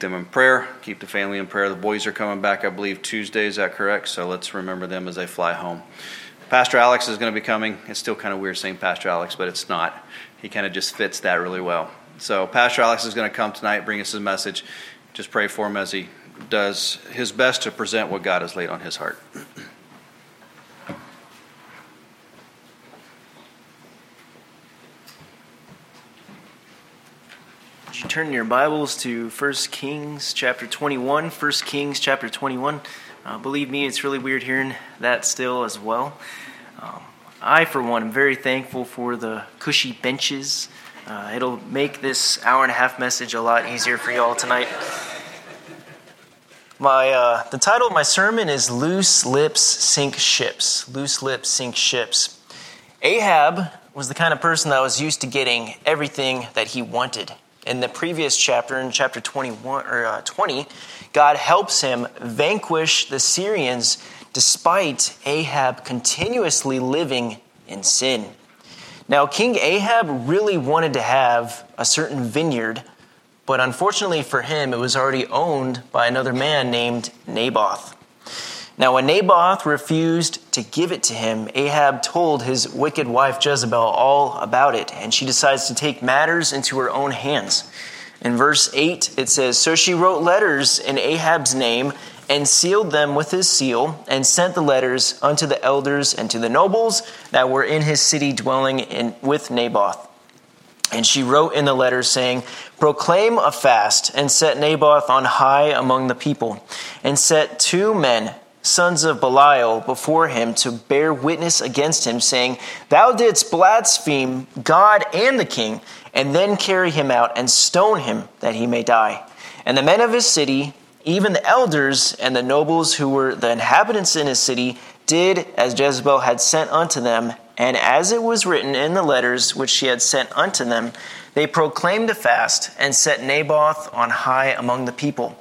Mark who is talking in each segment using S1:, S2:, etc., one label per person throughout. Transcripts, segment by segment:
S1: them in prayer. Keep the family in prayer. The boys are coming back, I believe, Tuesday. Is that correct? So let's remember them as they fly home. Pastor Alex is going to be coming. It's still kind of weird saying Pastor Alex, but it's not. He kind of just fits that really well. So Pastor Alex is going to come tonight, bring us his message. Just pray for him as he does his best to present what God has laid on his heart.
S2: Turn your Bibles to 1 Kings chapter 21. 1 Kings chapter 21. Uh, believe me, it's really weird hearing that still as well. Um, I, for one, am very thankful for the cushy benches. Uh, it'll make this hour and a half message a lot easier for y'all tonight. My, uh, the title of my sermon is Loose Lips Sink Ships. Loose Lips Sink Ships. Ahab was the kind of person that was used to getting everything that he wanted in the previous chapter, in chapter 21 or uh, 20, God helps him vanquish the Syrians despite Ahab continuously living in sin. Now, King Ahab really wanted to have a certain vineyard, but unfortunately for him, it was already owned by another man named Naboth. Now, when Naboth refused to give it to him, Ahab told his wicked wife Jezebel all about it, and she decides to take matters into her own hands. In verse 8, it says So she wrote letters in Ahab's name and sealed them with his seal, and sent the letters unto the elders and to the nobles that were in his city dwelling in, with Naboth. And she wrote in the letters, saying, Proclaim a fast, and set Naboth on high among the people, and set two men sons of Belial before him to bear witness against him, saying, Thou didst blaspheme God and the king, and then carry him out and stone him that he may die. And the men of his city, even the elders and the nobles who were the inhabitants in his city, did as Jezebel had sent unto them, and as it was written in the letters which she had sent unto them, they proclaimed a fast and set Naboth on high among the people.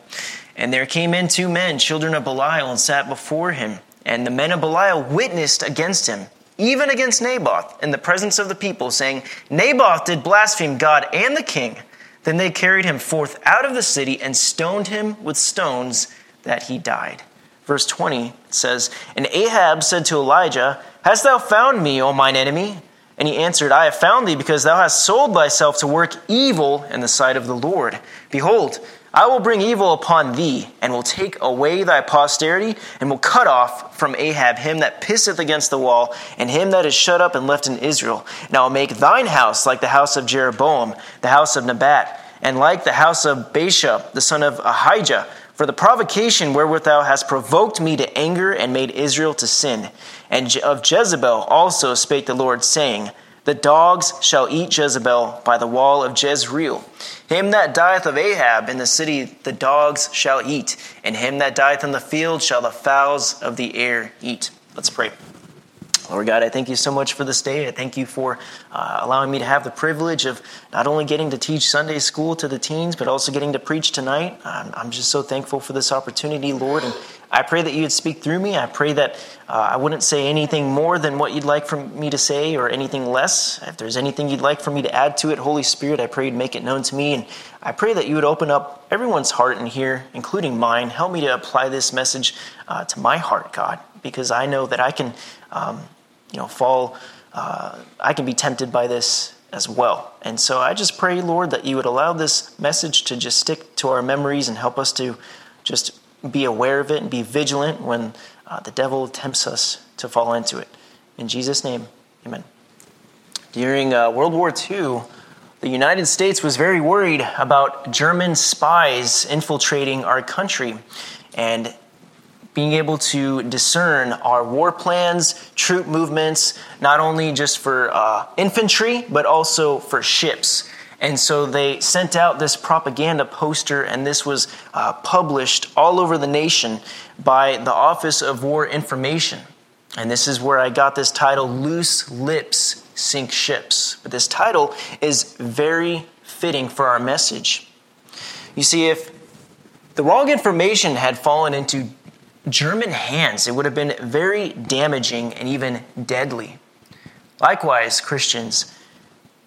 S2: And there came in two men, children of Belial, and sat before him. And the men of Belial witnessed against him, even against Naboth, in the presence of the people, saying, Naboth did blaspheme God and the king. Then they carried him forth out of the city and stoned him with stones that he died. Verse 20 says, And Ahab said to Elijah, Hast thou found me, O mine enemy? And he answered, I have found thee because thou hast sold thyself to work evil in the sight of the Lord. Behold, I will bring evil upon thee, and will take away thy posterity, and will cut off from Ahab him that pisseth against the wall, and him that is shut up and left in Israel. And I will make thine house like the house of Jeroboam, the house of Nebat, and like the house of Baasha, the son of Ahijah, for the provocation wherewith thou hast provoked me to anger and made Israel to sin. And of Jezebel also spake the Lord, saying, the dogs shall eat Jezebel by the wall of Jezreel. Him that dieth of Ahab in the city the dogs shall eat, and him that dieth in the field shall the fowls of the air eat. Let's pray. Lord God, I thank you so much for this day. I thank you for uh, allowing me to have the privilege of not only getting to teach Sunday school to the teens, but also getting to preach tonight. I'm, I'm just so thankful for this opportunity, Lord. And I pray that you would speak through me. I pray that uh, I wouldn't say anything more than what you'd like for me to say or anything less. If there's anything you'd like for me to add to it, Holy Spirit, I pray you'd make it known to me. And I pray that you would open up everyone's heart in here, including mine. Help me to apply this message uh, to my heart, God, because I know that I can, um, you know, fall, uh, I can be tempted by this as well. And so I just pray, Lord, that you would allow this message to just stick to our memories and help us to just be aware of it and be vigilant when uh, the devil tempts us to fall into it. In Jesus' name, amen. During uh, World War II, the United States was very worried about German spies infiltrating our country and being able to discern our war plans, troop movements, not only just for uh, infantry, but also for ships. And so they sent out this propaganda poster, and this was uh, published all over the nation by the Office of War Information. And this is where I got this title, Loose Lips Sink Ships. But this title is very fitting for our message. You see, if the wrong information had fallen into German hands, it would have been very damaging and even deadly. Likewise, Christians,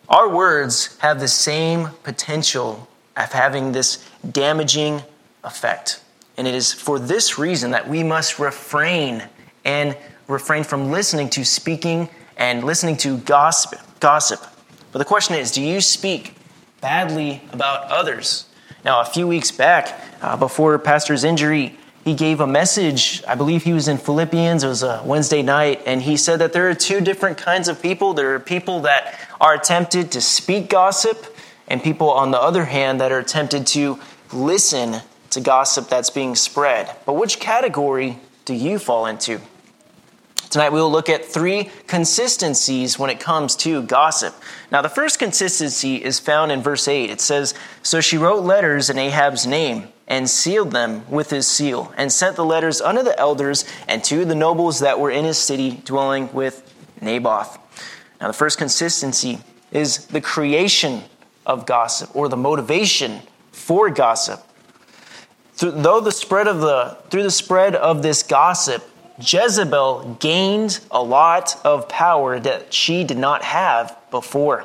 S2: our words have the same potential of having this damaging effect. And it is for this reason that we must refrain and refrain from listening to speaking and listening to gossip. Gossip. But the question is, do you speak badly about others? Now, a few weeks back, uh, before Pastor's injury, he gave a message. I believe he was in Philippians. It was a Wednesday night, and he said that there are two different kinds of people. There are people that are tempted to speak gossip, and people, on the other hand, that are tempted to listen to gossip that's being spread. But which category do you fall into? Tonight we will look at three consistencies when it comes to gossip. Now, the first consistency is found in verse 8. It says, So she wrote letters in Ahab's name and sealed them with his seal, and sent the letters unto the elders and to the nobles that were in his city dwelling with Naboth. Now, the first consistency is the creation of gossip or the motivation for gossip. Though the spread of the, through the spread of this gossip, Jezebel gained a lot of power that she did not have before.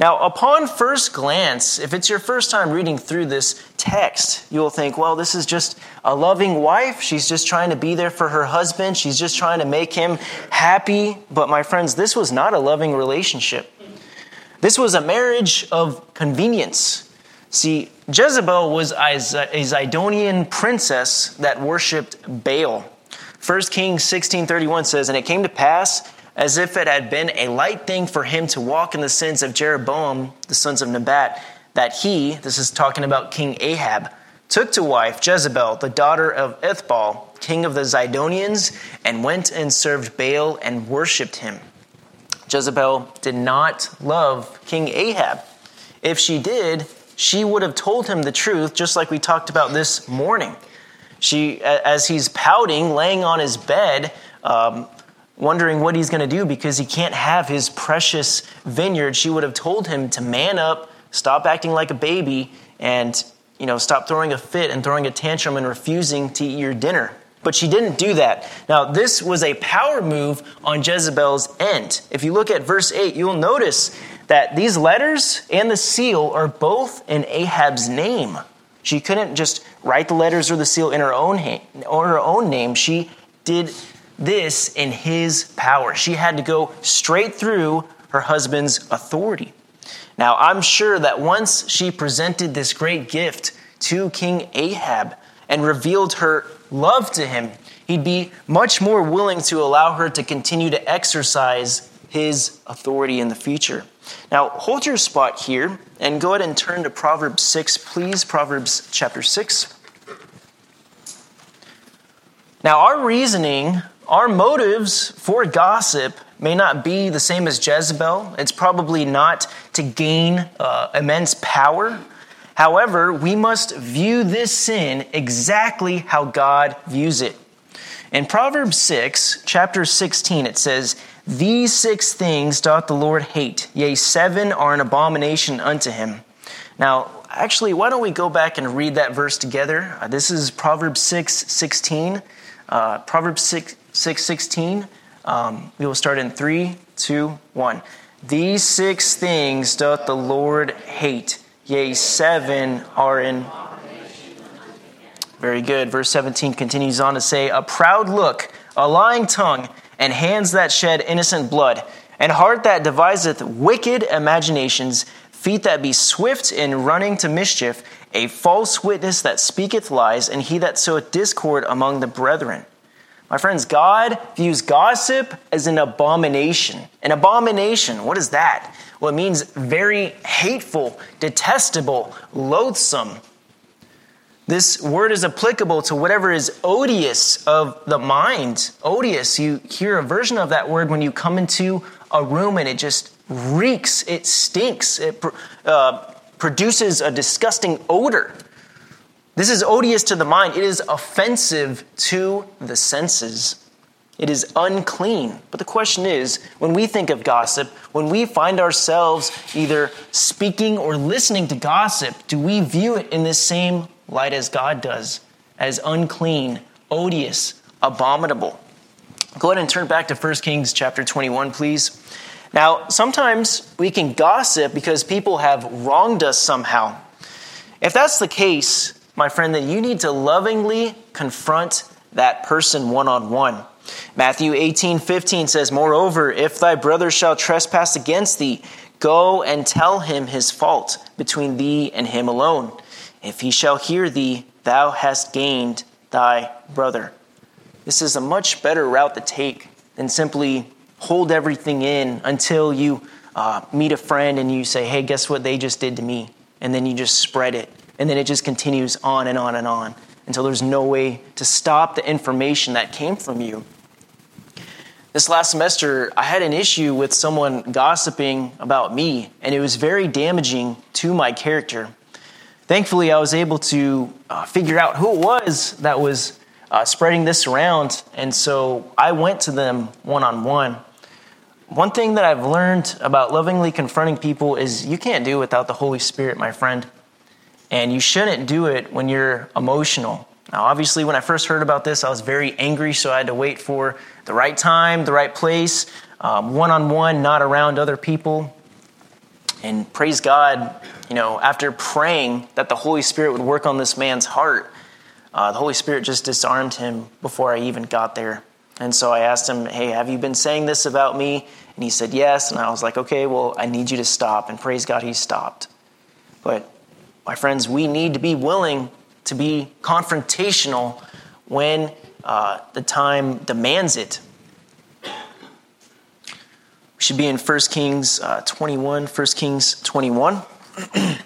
S2: Now, upon first glance, if it's your first time reading through this text, you'll think, well, this is just a loving wife. She's just trying to be there for her husband. She's just trying to make him happy. But, my friends, this was not a loving relationship. This was a marriage of convenience. See, Jezebel was a Zidonian princess that worshiped Baal. 1 Kings 16:31 says, "And it came to pass as if it had been a light thing for him to walk in the sins of Jeroboam, the sons of Nebat, that he, this is talking about King Ahab, took to wife Jezebel, the daughter of Ethbaal, king of the Zidonians, and went and served Baal and worshipped him." Jezebel did not love King Ahab. If she did, she would have told him the truth, just like we talked about this morning. She, as he's pouting, laying on his bed, um, wondering what he's going to do because he can't have his precious vineyard, she would have told him to man up, stop acting like a baby, and you know, stop throwing a fit and throwing a tantrum and refusing to eat your dinner. But she didn't do that. Now, this was a power move on Jezebel's end. If you look at verse 8, you'll notice that these letters and the seal are both in Ahab's name. She couldn't just write the letters or the seal in her own hand, or her own name. She did this in his power. She had to go straight through her husband's authority. Now, I'm sure that once she presented this great gift to King Ahab and revealed her love to him, he'd be much more willing to allow her to continue to exercise his authority in the future. Now, hold your spot here and go ahead and turn to Proverbs 6, please. Proverbs chapter 6. Now, our reasoning, our motives for gossip may not be the same as Jezebel. It's probably not to gain uh, immense power. However, we must view this sin exactly how God views it. In Proverbs 6, chapter 16, it says, these six things doth the Lord hate, yea, seven are an abomination unto him. Now, actually, why don't we go back and read that verse together? Uh, this is Proverbs 6 16. Uh, Proverbs 6, 6 16. Um, we will start in 3, 2, 1. These six things doth the Lord hate, yea, seven are in. Very good. Verse 17 continues on to say, A proud look, a lying tongue, and hands that shed innocent blood, and heart that deviseth wicked imaginations, feet that be swift in running to mischief, a false witness that speaketh lies, and he that soweth discord among the brethren. My friends, God views gossip as an abomination. An abomination, what is that? Well, it means very hateful, detestable, loathsome. This word is applicable to whatever is odious of the mind. Odious, you hear a version of that word when you come into a room and it just reeks, it stinks, it uh, produces a disgusting odor. This is odious to the mind, it is offensive to the senses. It is unclean. But the question is when we think of gossip, when we find ourselves either speaking or listening to gossip, do we view it in the same light as God does, as unclean, odious, abominable. Go ahead and turn back to 1 Kings chapter 21, please. Now, sometimes we can gossip because people have wronged us somehow. If that's the case, my friend, then you need to lovingly confront that person one on one. Matthew 18 15 says, Moreover, if thy brother shall trespass against thee, go and tell him his fault between thee and him alone. If he shall hear thee, thou hast gained thy brother. This is a much better route to take than simply hold everything in until you uh, meet a friend and you say, hey, guess what they just did to me? And then you just spread it. And then it just continues on and on and on until there's no way to stop the information that came from you. This last semester, I had an issue with someone gossiping about me, and it was very damaging to my character. Thankfully, I was able to uh, figure out who it was that was uh, spreading this around, and so I went to them one on one. One thing that I've learned about lovingly confronting people is you can't do it without the Holy Spirit, my friend. And you shouldn't do it when you're emotional. Now, obviously, when I first heard about this, I was very angry, so I had to wait for the right time, the right place, one on one, not around other people. And praise God, you know, after praying that the Holy Spirit would work on this man's heart, uh, the Holy Spirit just disarmed him before I even got there. And so I asked him, Hey, have you been saying this about me? And he said, Yes. And I was like, Okay, well, I need you to stop. And praise God, he stopped. But my friends, we need to be willing to be confrontational when uh, the time demands it. We should be in 1 Kings uh, 21, 1 Kings 21.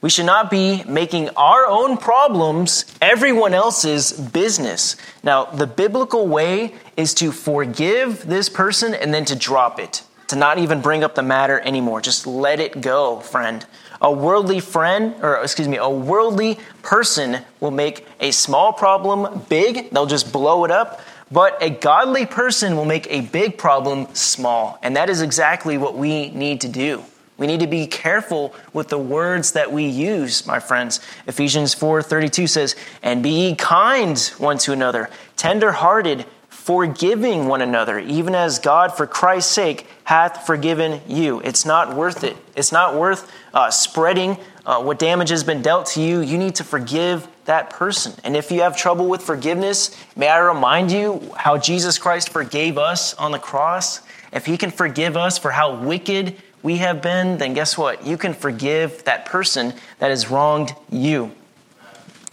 S2: we should not be making our own problems everyone else's business. Now, the biblical way is to forgive this person and then to drop it, to not even bring up the matter anymore. Just let it go, friend. A worldly friend, or excuse me, a worldly person will make a small problem big, they'll just blow it up. But a godly person will make a big problem small. And that is exactly what we need to do. We need to be careful with the words that we use, my friends. Ephesians 4:32 says, "And be kind one to another, tender-hearted, forgiving one another, even as God for Christ's sake hath forgiven you." It's not worth it. It's not worth uh, spreading uh, what damage has been dealt to you. You need to forgive that person. And if you have trouble with forgiveness, may I remind you how Jesus Christ forgave us on the cross? If he can forgive us for how wicked we have been, then guess what? You can forgive that person that has wronged you.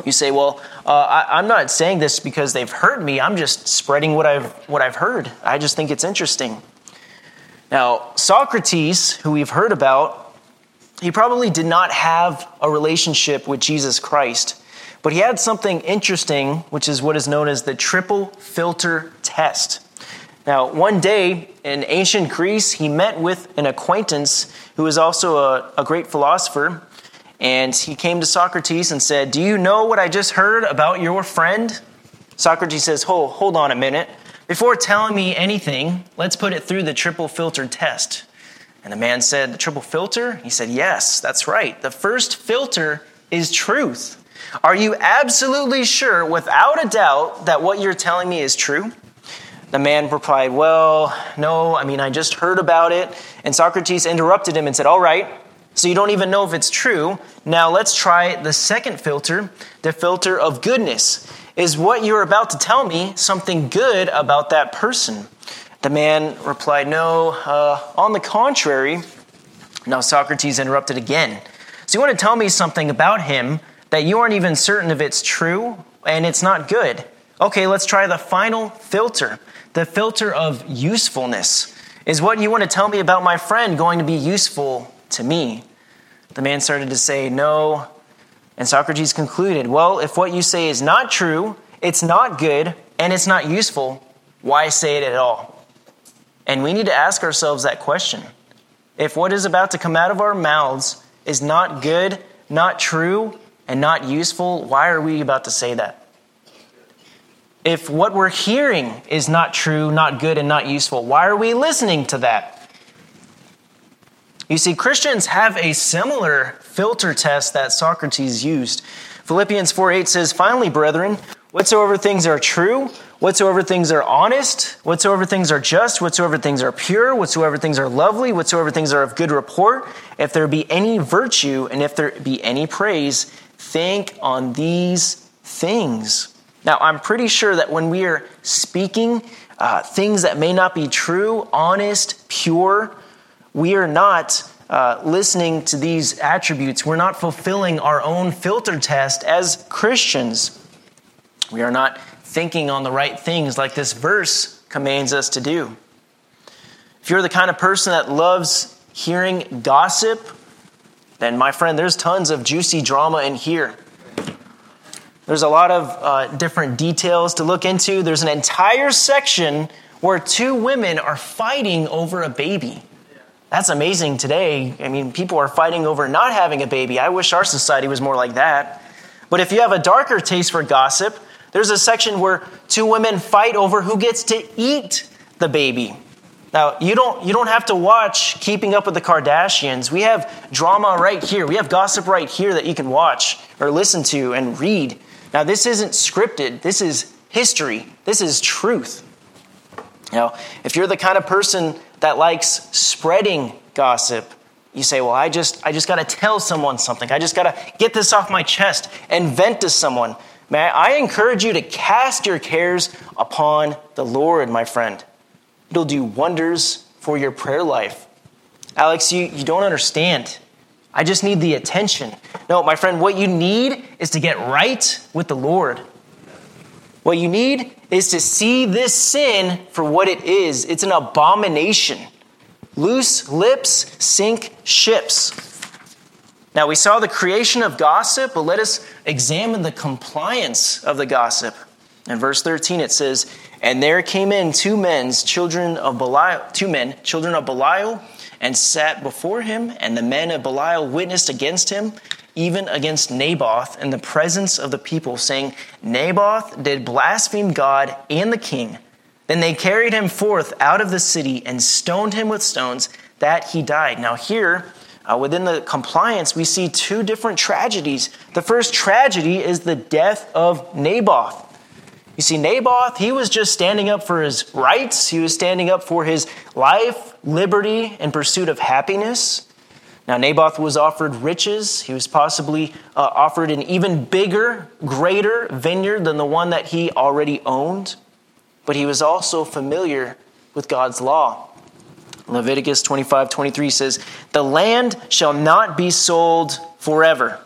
S2: You say, well, uh, I, am not saying this because they've hurt me. I'm just spreading what I've, what I've heard. I just think it's interesting. Now, Socrates, who we've heard about, he probably did not have a relationship with Jesus Christ, but he had something interesting, which is what is known as the triple filter test. Now, one day in ancient Greece, he met with an acquaintance who was also a, a great philosopher, and he came to Socrates and said, Do you know what I just heard about your friend? Socrates says, Oh, hold on a minute. Before telling me anything, let's put it through the triple filter test. And the man said, The triple filter? He said, Yes, that's right. The first filter is truth. Are you absolutely sure, without a doubt, that what you're telling me is true? The man replied, Well, no, I mean, I just heard about it. And Socrates interrupted him and said, All right, so you don't even know if it's true. Now let's try the second filter, the filter of goodness. Is what you're about to tell me something good about that person? The man replied, No, uh, on the contrary. Now Socrates interrupted again. So you want to tell me something about him that you aren't even certain if it's true and it's not good? Okay, let's try the final filter the filter of usefulness. Is what you want to tell me about my friend going to be useful to me? The man started to say, No. And Socrates concluded, Well, if what you say is not true, it's not good, and it's not useful, why say it at all? And we need to ask ourselves that question. If what is about to come out of our mouths is not good, not true, and not useful, why are we about to say that? If what we're hearing is not true, not good, and not useful, why are we listening to that? You see, Christians have a similar filter test that Socrates used. Philippians 4 8 says, Finally, brethren, Whatsoever things are true, whatsoever things are honest, whatsoever things are just, whatsoever things are pure, whatsoever things are lovely, whatsoever things are of good report, if there be any virtue and if there be any praise, think on these things. Now, I'm pretty sure that when we are speaking uh, things that may not be true, honest, pure, we are not uh, listening to these attributes. We're not fulfilling our own filter test as Christians. We are not thinking on the right things like this verse commands us to do. If you're the kind of person that loves hearing gossip, then my friend, there's tons of juicy drama in here. There's a lot of uh, different details to look into. There's an entire section where two women are fighting over a baby. That's amazing today. I mean, people are fighting over not having a baby. I wish our society was more like that. But if you have a darker taste for gossip, there's a section where two women fight over who gets to eat the baby. Now, you don't, you don't have to watch Keeping Up with the Kardashians. We have drama right here. We have gossip right here that you can watch or listen to and read. Now, this isn't scripted, this is history, this is truth. Now, if you're the kind of person that likes spreading gossip, you say, Well, I just, I just got to tell someone something. I just got to get this off my chest and vent to someone. May I encourage you to cast your cares upon the Lord, my friend. It'll do wonders for your prayer life. Alex, you, you don't understand. I just need the attention. No, my friend, what you need is to get right with the Lord. What you need is to see this sin for what it is it's an abomination. Loose lips sink ships. Now, we saw the creation of gossip, but let us examine the compliance of the gossip. In verse 13, it says, And there came in two men, children of Belial, two men, children of Belial, and sat before him, and the men of Belial witnessed against him, even against Naboth, in the presence of the people, saying, Naboth did blaspheme God and the king. Then they carried him forth out of the city and stoned him with stones, that he died. Now, here, uh, within the compliance, we see two different tragedies. The first tragedy is the death of Naboth. You see, Naboth, he was just standing up for his rights, he was standing up for his life, liberty, and pursuit of happiness. Now, Naboth was offered riches. He was possibly uh, offered an even bigger, greater vineyard than the one that he already owned. But he was also familiar with God's law. Leviticus 25 23 says, The land shall not be sold forever,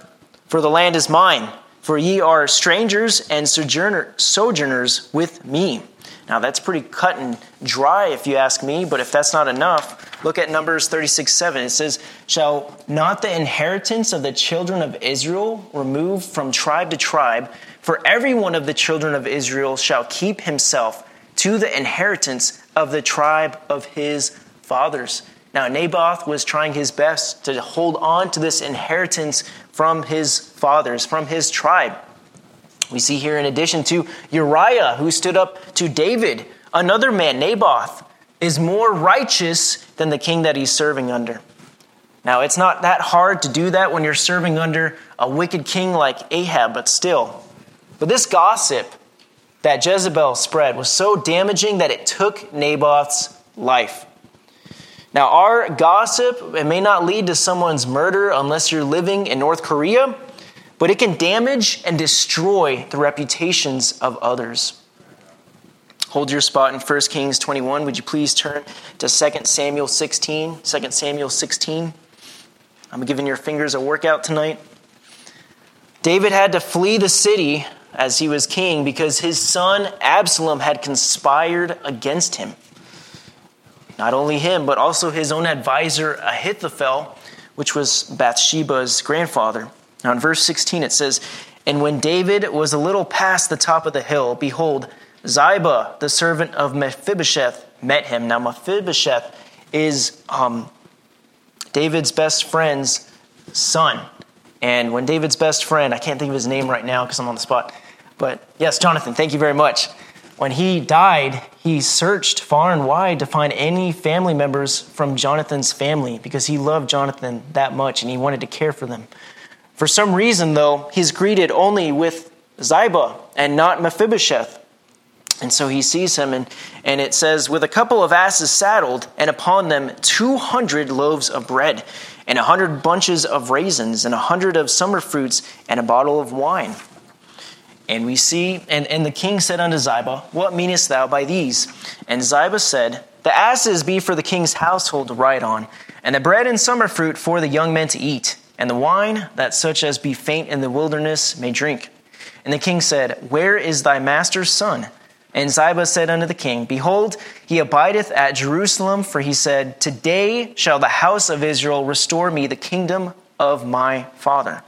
S2: for the land is mine, for ye are strangers and sojourner, sojourners with me. Now, that's pretty cut and dry if you ask me, but if that's not enough, look at Numbers 36 7. It says, Shall not the inheritance of the children of Israel remove from tribe to tribe? For every one of the children of Israel shall keep himself to the inheritance of the tribe of his fathers. Now, Naboth was trying his best to hold on to this inheritance from his fathers, from his tribe. We see here, in addition to Uriah, who stood up to David, another man, Naboth, is more righteous than the king that he's serving under. Now, it's not that hard to do that when you're serving under a wicked king like Ahab, but still. But this gossip that Jezebel spread was so damaging that it took Naboth's life. Now, our gossip, it may not lead to someone's murder unless you're living in North Korea, but it can damage and destroy the reputations of others. Hold your spot in 1 Kings 21. Would you please turn to 2 Samuel 16? 2 Samuel 16. I'm giving your fingers a workout tonight. David had to flee the city as he was king because his son Absalom had conspired against him. Not only him, but also his own advisor Ahithophel, which was Bathsheba's grandfather. Now in verse 16 it says, And when David was a little past the top of the hill, behold, Ziba, the servant of Mephibosheth, met him. Now Mephibosheth is um, David's best friend's son. And when David's best friend, I can't think of his name right now because I'm on the spot, but yes, Jonathan, thank you very much when he died, he searched far and wide to find any family members from Jonathan's family because he loved Jonathan that much and he wanted to care for them. For some reason, though, he's greeted only with Ziba and not Mephibosheth? And so he sees him, and, and it says, With a couple of asses saddled, and upon them 200 loaves of bread, and a 100 bunches of raisins, and a 100 of summer fruits, and a bottle of wine. And we see, and, and the king said unto Ziba, What meanest thou by these? And Ziba said, The asses be for the king's household to ride on, and the bread and summer fruit for the young men to eat, and the wine that such as be faint in the wilderness may drink. And the king said, Where is thy master's son? And Ziba said unto the king, Behold, he abideth at Jerusalem, for he said, Today shall the house of Israel restore me the kingdom of my father.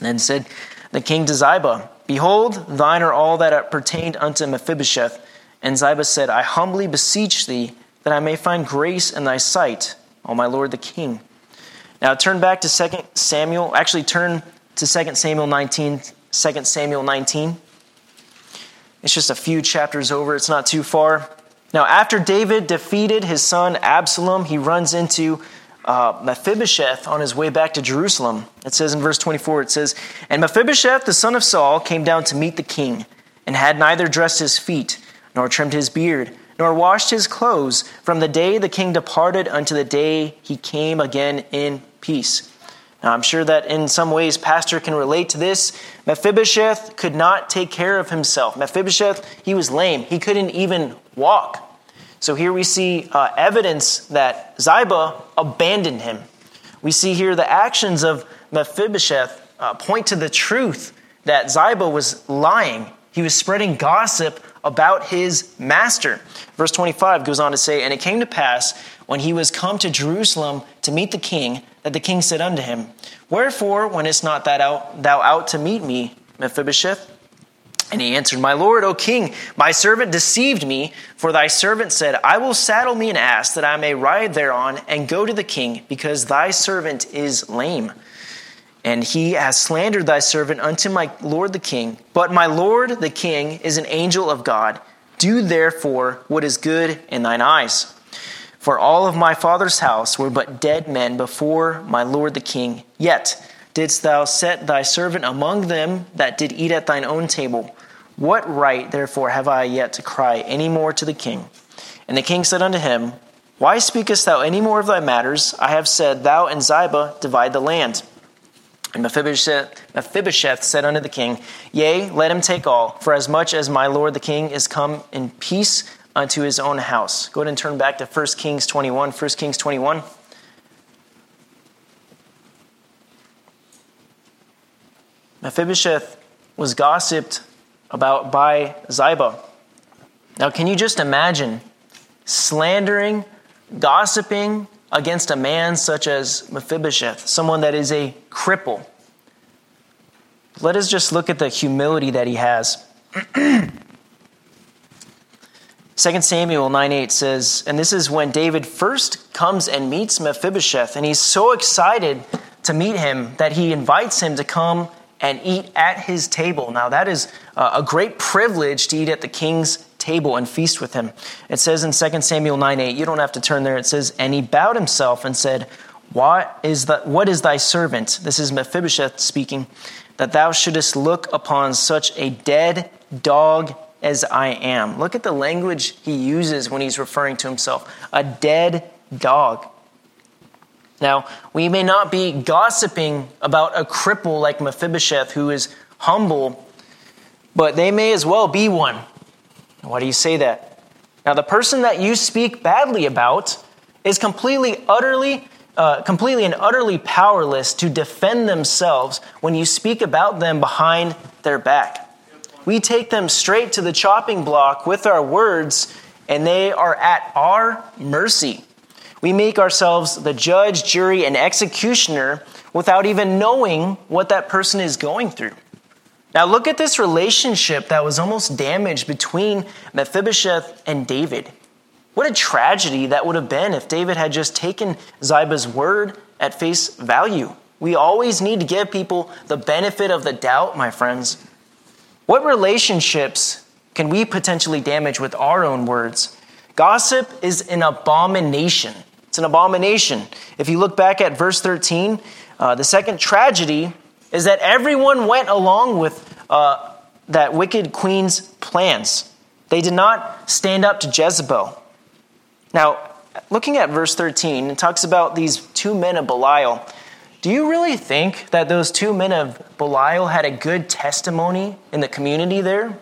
S2: Then said the king to Ziba, Behold, thine are all that pertained unto Mephibosheth. And Ziba said, I humbly beseech thee that I may find grace in thy sight, O my lord the king. Now turn back to 2 Samuel, actually turn to 2 Samuel 19, 2 Samuel 19. It's just a few chapters over, it's not too far. Now, after David defeated his son Absalom, he runs into uh, Mephibosheth on his way back to Jerusalem. It says in verse 24, it says, And Mephibosheth, the son of Saul, came down to meet the king, and had neither dressed his feet, nor trimmed his beard, nor washed his clothes, from the day the king departed unto the day he came again in peace. Now, I'm sure that in some ways, Pastor can relate to this. Mephibosheth could not take care of himself. Mephibosheth, he was lame. He couldn't even walk. So here we see uh, evidence that Ziba abandoned him. We see here the actions of Mephibosheth uh, point to the truth that Ziba was lying. He was spreading gossip about his master. Verse 25 goes on to say, And it came to pass when he was come to Jerusalem to meet the king, that the king said unto him, Wherefore wentest not thou out, thou out to meet me, Mephibosheth? And he answered, My lord, O king, my servant deceived me, for thy servant said, I will saddle me an ass that I may ride thereon and go to the king, because thy servant is lame. And he has slandered thy servant unto my lord the king. But my lord the king is an angel of God. Do therefore what is good in thine eyes. For all of my father's house were but dead men before my lord the king. Yet didst thou set thy servant among them that did eat at thine own table. What right, therefore, have I yet to cry any more to the king? And the king said unto him, Why speakest thou any more of thy matters? I have said, Thou and Ziba divide the land. And Mephibosheth, Mephibosheth said unto the king, Yea, let him take all, for as much as my lord the king is come in peace unto his own house. Go ahead and turn back to 1 Kings 21. 1 Kings 21. Mephibosheth was gossiped about by Ziba. Now, can you just imagine slandering, gossiping against a man such as Mephibosheth, someone that is a cripple? Let us just look at the humility that he has. 2 Samuel 9 8 says, and this is when David first comes and meets Mephibosheth, and he's so excited to meet him that he invites him to come and eat at his table. Now, that is a great privilege to eat at the king's table and feast with him. It says in 2 Samuel 9 8, you don't have to turn there, it says, And he bowed himself and said, What is, the, what is thy servant? This is Mephibosheth speaking, that thou shouldest look upon such a dead dog as I am. Look at the language he uses when he's referring to himself a dead dog. Now, we may not be gossiping about a cripple like Mephibosheth who is humble, but they may as well be one. Why do you say that? Now, the person that you speak badly about is completely, utterly, uh, completely and utterly powerless to defend themselves when you speak about them behind their back. We take them straight to the chopping block with our words, and they are at our mercy. We make ourselves the judge, jury, and executioner without even knowing what that person is going through. Now, look at this relationship that was almost damaged between Mephibosheth and David. What a tragedy that would have been if David had just taken Ziba's word at face value. We always need to give people the benefit of the doubt, my friends. What relationships can we potentially damage with our own words? Gossip is an abomination. It's an abomination. If you look back at verse 13, uh, the second tragedy is that everyone went along with uh, that wicked queen's plans. They did not stand up to Jezebel. Now, looking at verse 13, it talks about these two men of Belial. Do you really think that those two men of Belial had a good testimony in the community there?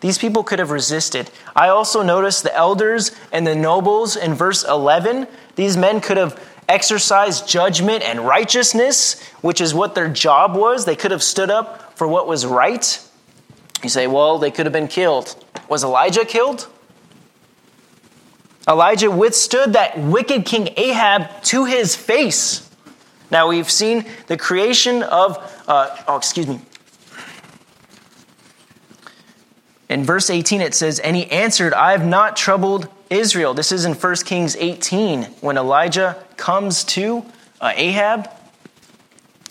S2: These people could have resisted. I also noticed the elders and the nobles in verse 11. These men could have exercised judgment and righteousness, which is what their job was. They could have stood up for what was right. You say, well, they could have been killed. Was Elijah killed? Elijah withstood that wicked King Ahab to his face. Now we've seen the creation of, uh, oh, excuse me. In verse 18, it says, And he answered, I have not troubled Israel. This is in 1 Kings 18 when Elijah comes to uh, Ahab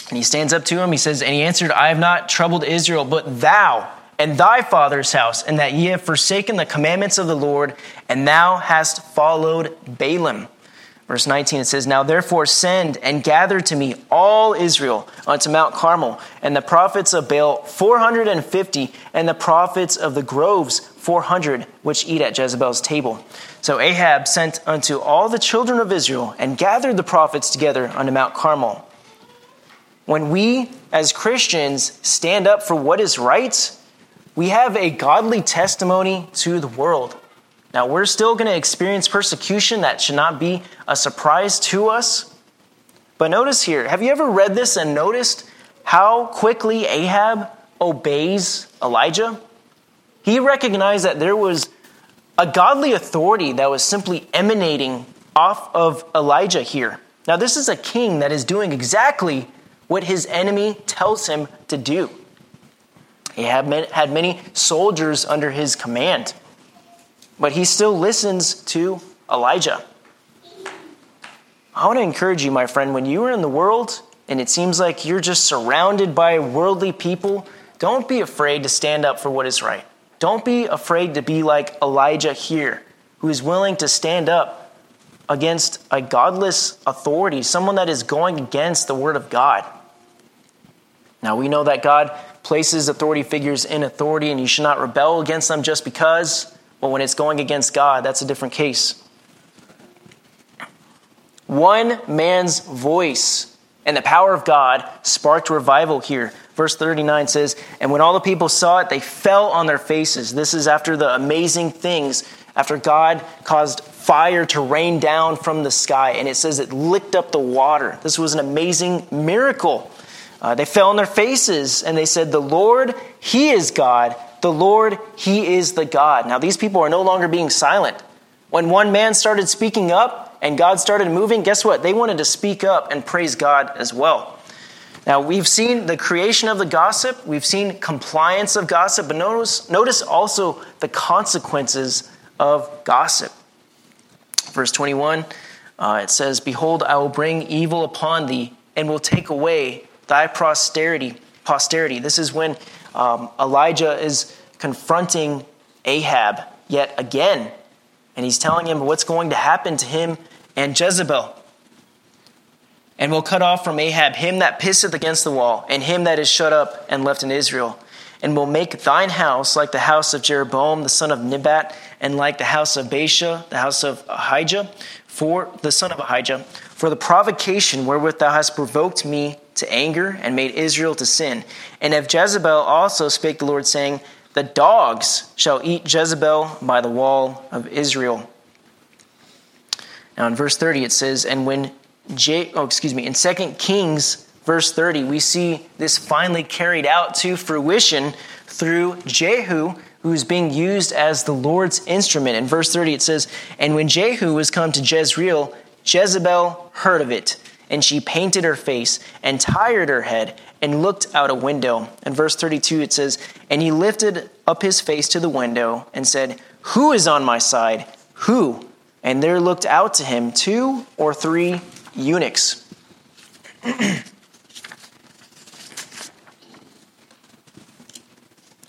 S2: and he stands up to him. He says, And he answered, I have not troubled Israel, but thou and thy father's house, and that ye have forsaken the commandments of the Lord, and thou hast followed Baalim. Verse 19, it says, Now therefore send and gather to me all Israel unto Mount Carmel, and the prophets of Baal 450, and the prophets of the groves 400, which eat at Jezebel's table. So Ahab sent unto all the children of Israel, and gathered the prophets together unto Mount Carmel. When we, as Christians, stand up for what is right, we have a godly testimony to the world. Now, we're still going to experience persecution. That should not be a surprise to us. But notice here have you ever read this and noticed how quickly Ahab obeys Elijah? He recognized that there was a godly authority that was simply emanating off of Elijah here. Now, this is a king that is doing exactly what his enemy tells him to do. He had many soldiers under his command, but he still listens to Elijah. I want to encourage you, my friend, when you are in the world and it seems like you're just surrounded by worldly people, don't be afraid to stand up for what is right. Don't be afraid to be like Elijah here, who is willing to stand up against a godless authority, someone that is going against the word of God. Now, we know that God places authority figures in authority, and you should not rebel against them just because. But when it's going against God, that's a different case. One man's voice and the power of God sparked revival here. Verse 39 says, And when all the people saw it, they fell on their faces. This is after the amazing things, after God caused fire to rain down from the sky, and it says it licked up the water. This was an amazing miracle. Uh, they fell on their faces and they said, The Lord, He is God. The Lord, He is the God. Now, these people are no longer being silent. When one man started speaking up and God started moving, guess what? They wanted to speak up and praise God as well. Now, we've seen the creation of the gossip, we've seen compliance of gossip, but notice, notice also the consequences of gossip. Verse 21, uh, it says, Behold, I will bring evil upon thee and will take away thy posterity. Posterity. This is when um, Elijah is confronting Ahab yet again, and he's telling him what's going to happen to him and Jezebel. And will cut off from Ahab him that pisseth against the wall, and him that is shut up and left in Israel. And will make thine house like the house of Jeroboam the son of Nebat, and like the house of Baasha, the house of Ahijah, for the son of Ahijah, for the provocation wherewith thou hast provoked me to anger and made Israel to sin. And of Jezebel also spake the Lord, saying, The dogs shall eat Jezebel by the wall of Israel. Now in verse 30 it says, And when Oh excuse me, in 2 Kings verse 30, we see this finally carried out to fruition through Jehu, who's being used as the Lord's instrument. In verse 30 it says, And when Jehu was come to Jezreel, Jezebel heard of it and she painted her face and tired her head and looked out a window. In verse 32, it says, And he lifted up his face to the window and said, Who is on my side? Who? And there looked out to him two or three eunuchs.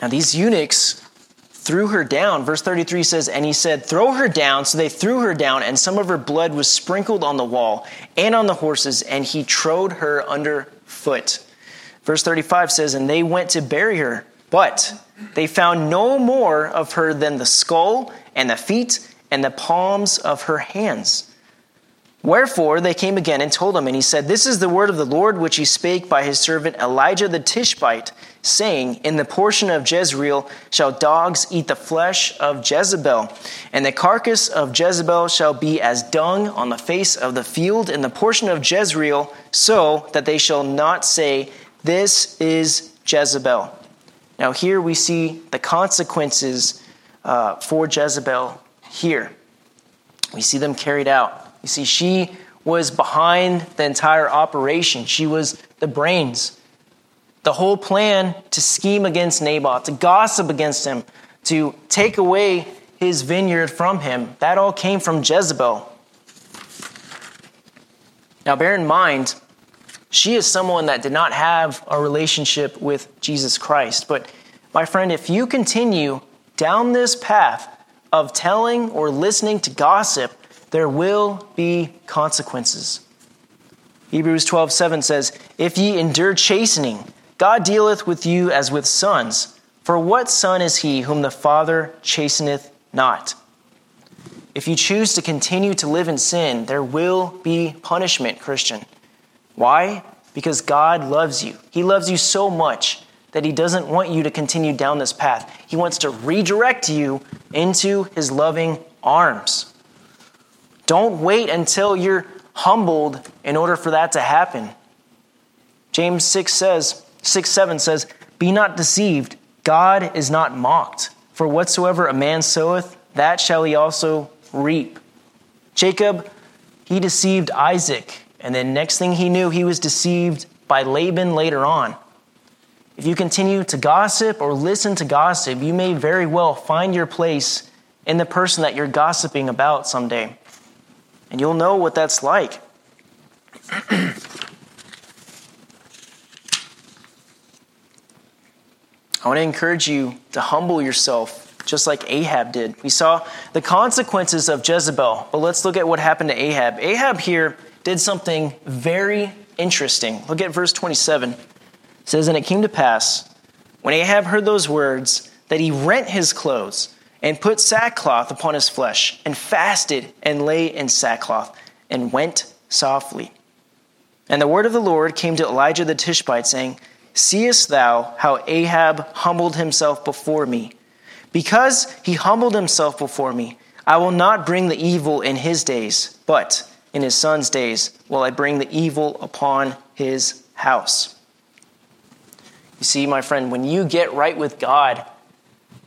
S2: now, these eunuchs threw her down. Verse 33 says, And he said, Throw her down. So they threw her down, and some of her blood was sprinkled on the wall and on the horses, and he trode her under foot. Verse 35 says, And they went to bury her, But they found no more of her than the skull and the feet and the palms of her hands. Wherefore they came again and told him, and he said, This is the word of the Lord which he spake by his servant Elijah the Tishbite, saying, In the portion of Jezreel shall dogs eat the flesh of Jezebel, and the carcass of Jezebel shall be as dung on the face of the field in the portion of Jezreel, so that they shall not say, This is Jezebel. Now, here we see the consequences uh, for Jezebel here. We see them carried out. You see, she was behind the entire operation, she was the brains. The whole plan to scheme against Naboth, to gossip against him, to take away his vineyard from him, that all came from Jezebel. Now, bear in mind, she is someone that did not have a relationship with Jesus Christ. But, my friend, if you continue down this path of telling or listening to gossip, there will be consequences. Hebrews 12 7 says, If ye endure chastening, God dealeth with you as with sons. For what son is he whom the Father chasteneth not? If you choose to continue to live in sin, there will be punishment, Christian. Why? Because God loves you. He loves you so much that He doesn't want you to continue down this path. He wants to redirect you into His loving arms. Don't wait until you're humbled in order for that to happen. James 6 says, 6 7 says, Be not deceived, God is not mocked. For whatsoever a man soweth, that shall he also reap. Jacob, he deceived Isaac, and then next thing he knew, he was deceived by Laban later on. If you continue to gossip or listen to gossip, you may very well find your place in the person that you're gossiping about someday and you'll know what that's like. I want to encourage you to humble yourself just like Ahab did. We saw the consequences of Jezebel, but let's look at what happened to Ahab. Ahab here did something very interesting. Look at verse 27. It says, And it came to pass, when Ahab heard those words, that he rent his clothes and put sackcloth upon his flesh, and fasted and lay in sackcloth, and went softly. And the word of the Lord came to Elijah the Tishbite, saying, Seest thou how Ahab humbled himself before me? Because he humbled himself before me, I will not bring the evil in his days, but in his son's days will I bring the evil upon his house. You see, my friend, when you get right with God,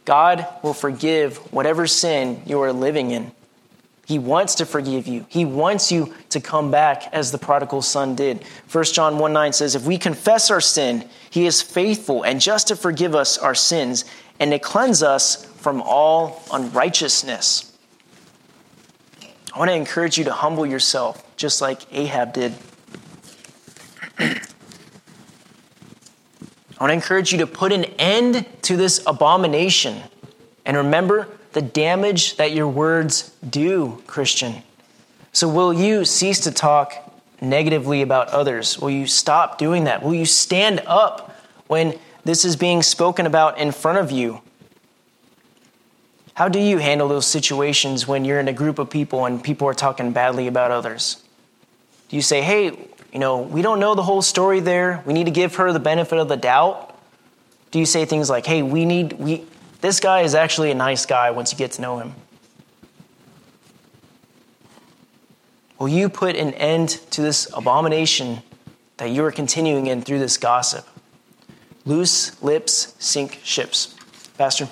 S2: God will forgive whatever sin you are living in. He wants to forgive you. He wants you to come back as the prodigal son did. 1 John 1 9 says, If we confess our sin, he is faithful and just to forgive us our sins and to cleanse us from all unrighteousness. I want to encourage you to humble yourself, just like Ahab did. I want to encourage you to put an end to this abomination. And remember the damage that your words do, Christian. So, will you cease to talk negatively about others? Will you stop doing that? Will you stand up when this is being spoken about in front of you? How do you handle those situations when you're in a group of people and people are talking badly about others? Do you say, hey, you know, we don't know the whole story there. We need to give her the benefit of the doubt. Do you say things like, hey, we need, we, this guy is actually a nice guy once you get to know him? Will you put an end to this abomination that you are continuing in through this gossip? Loose lips sink ships. Pastor?